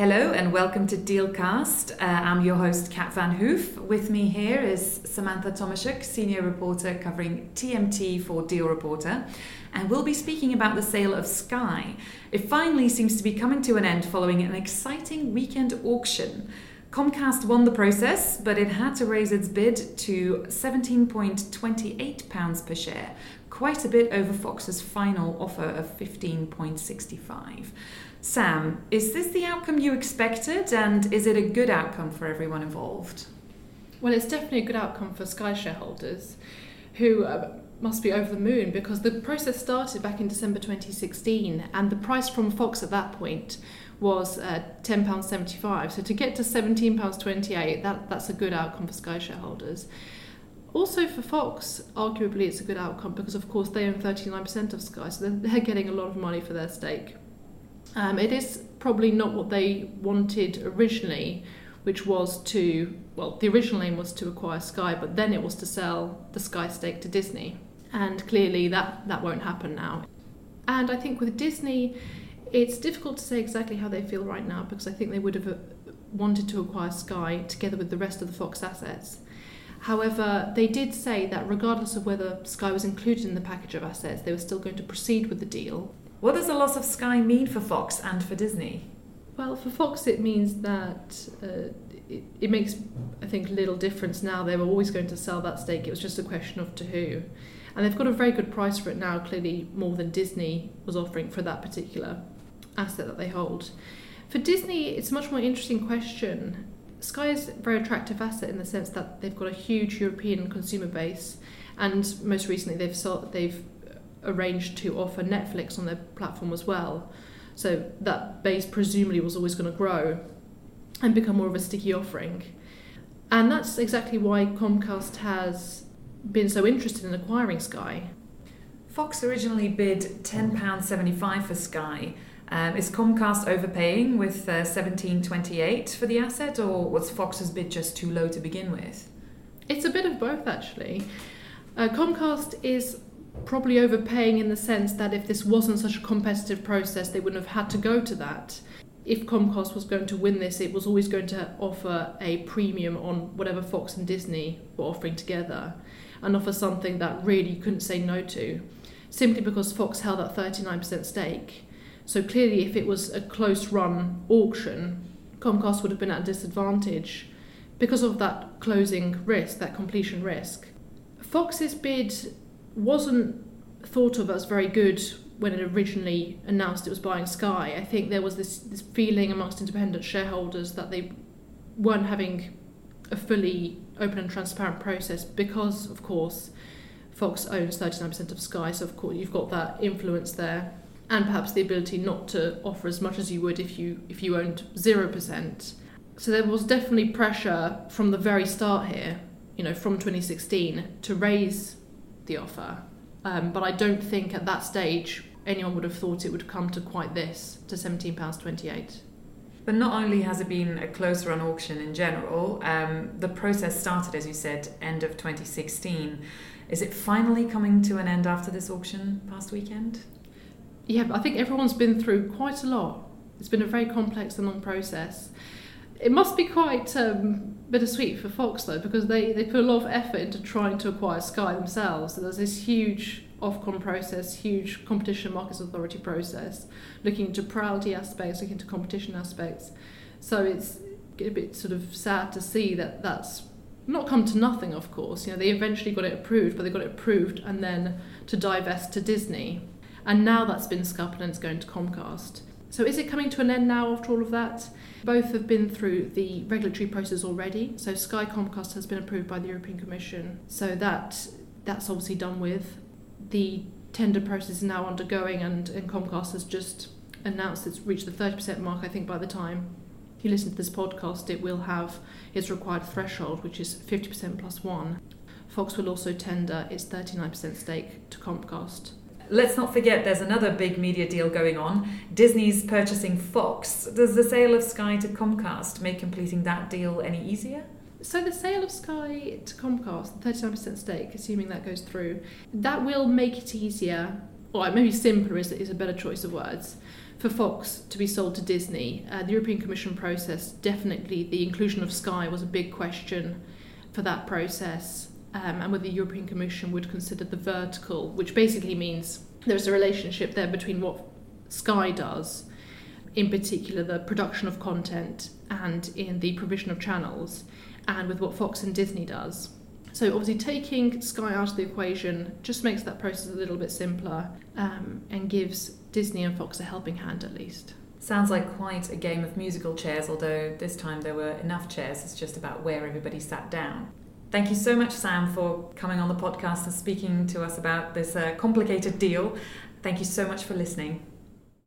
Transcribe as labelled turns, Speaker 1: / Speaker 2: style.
Speaker 1: Hello and welcome to Dealcast. Uh, I'm your host, Kat Van Hoof. With me here is Samantha Tomaszczyk, senior reporter covering TMT for Deal Reporter. And we'll be speaking about the sale of Sky. It finally seems to be coming to an end following an exciting weekend auction. Comcast won the process, but it had to raise its bid to £17.28 per share, quite a bit over Fox's final offer of 15.65. Sam, is this the outcome you expected, and is it a good outcome for everyone involved?
Speaker 2: Well, it's definitely a good outcome for Sky shareholders who uh, must be over the moon because the process started back in December 2016 and the price from Fox at that point was uh, £10.75. So to get to £17.28, that, that's a good outcome for Sky shareholders. Also for Fox, arguably it's a good outcome because of course they own 39% of Sky, so they're getting a lot of money for their stake. Um, it is probably not what they wanted originally, which was to, well, the original aim was to acquire Sky, but then it was to sell the Sky stake to Disney. And clearly that, that won't happen now. And I think with Disney, it's difficult to say exactly how they feel right now because I think they would have uh, wanted to acquire Sky together with the rest of the Fox assets. However, they did say that regardless of whether Sky was included in the package of assets, they were still going to proceed with the deal
Speaker 1: what does the loss of Sky mean for Fox and for Disney?
Speaker 2: Well, for Fox, it means that uh, it, it, makes, I think, little difference now. They were always going to sell that stake. It was just a question of to who. And they've got a very good price for it now, clearly more than Disney was offering for that particular asset that they hold. For Disney, it's a much more interesting question. Sky is a very attractive asset in the sense that they've got a huge European consumer base, and most recently they've sold, they've arranged to offer Netflix on their platform as well. So that base presumably was always going to grow and become more of a sticky offering. And that's exactly why Comcast has been so interested in acquiring Sky.
Speaker 1: Fox originally bid £10.75 for Sky. Um, is Comcast overpaying with uh, 17.28 for the asset, or was Fox's bid just too low to begin with?
Speaker 2: It's a bit of both, actually. Uh, Comcast is probably overpaying in the sense that if this wasn't such a competitive process, they wouldn't have had to go to that. If Comcast was going to win this, it was always going to offer a premium on whatever Fox and Disney were offering together and offer something that really you couldn't say no to, simply because Fox held that 39% stake. So clearly, if it was a close run auction, Comcast would have been at a disadvantage because of that closing risk, that completion risk. Fox's bid wasn't thought of as very good when it originally announced it was buying Sky. I think there was this, this feeling amongst independent shareholders that they weren't having a fully open and transparent process because, of course, Fox owns 39% of Sky, so of course you've got that influence there, and perhaps the ability not to offer as much as you would if you if you owned 0%. So there was definitely pressure from the very start here, you know, from 2016 to raise the offer. Um, but I don't think at that stage anyone would have thought it would come to quite this, to £17.28.
Speaker 1: But not only has it been a close run auction in general, um, the process started, as you said, end of 2016. Is it finally coming to an end after this auction past weekend?
Speaker 2: Yeah, I think everyone's been through quite a lot. It's been a very complex and long process. It must be quite um, bittersweet for Fox though, because they, they put a lot of effort into trying to acquire Sky themselves. So there's this huge Ofcom process, huge competition markets authority process, looking into priority aspects, looking into competition aspects. So it's a bit sort of sad to see that that's not come to nothing. Of course, you know they eventually got it approved, but they got it approved and then to divest to Disney, and now that's been scuppered and it's going to Comcast. So is it coming to an end now after all of that? Both have been through the regulatory process already. So Sky Comcast has been approved by the European Commission. So that that's obviously done with. The tender process is now undergoing and, and Comcast has just announced it's reached the 30% mark, I think, by the time you listen to this podcast, it will have its required threshold, which is 50% plus one. Fox will also tender its 39% stake to Comcast.
Speaker 1: Let's not forget there's another big media deal going on. Disney's purchasing Fox. Does the sale of Sky to Comcast make completing that deal any easier?
Speaker 2: So the sale of Sky to Comcast, the 39% stake, assuming that goes through, that will make it easier, or maybe simpler is, is a better choice of words, for Fox to be sold to Disney, uh, the European Commission process definitely the inclusion of Sky was a big question for that process, um, and whether the European Commission would consider the vertical, which basically means there's a relationship there between what Sky does, in particular the production of content and in the provision of channels, and with what Fox and Disney does. So obviously taking Sky out of the equation just makes that process a little bit simpler um, and gives Disney and Fox a helping hand at least.
Speaker 1: Sounds like quite a game of musical chairs, although this time there were enough chairs. It's just about where everybody sat down. Thank you so much, Sam, for coming on the podcast and speaking to us about this uh, complicated deal. Thank you so much for listening.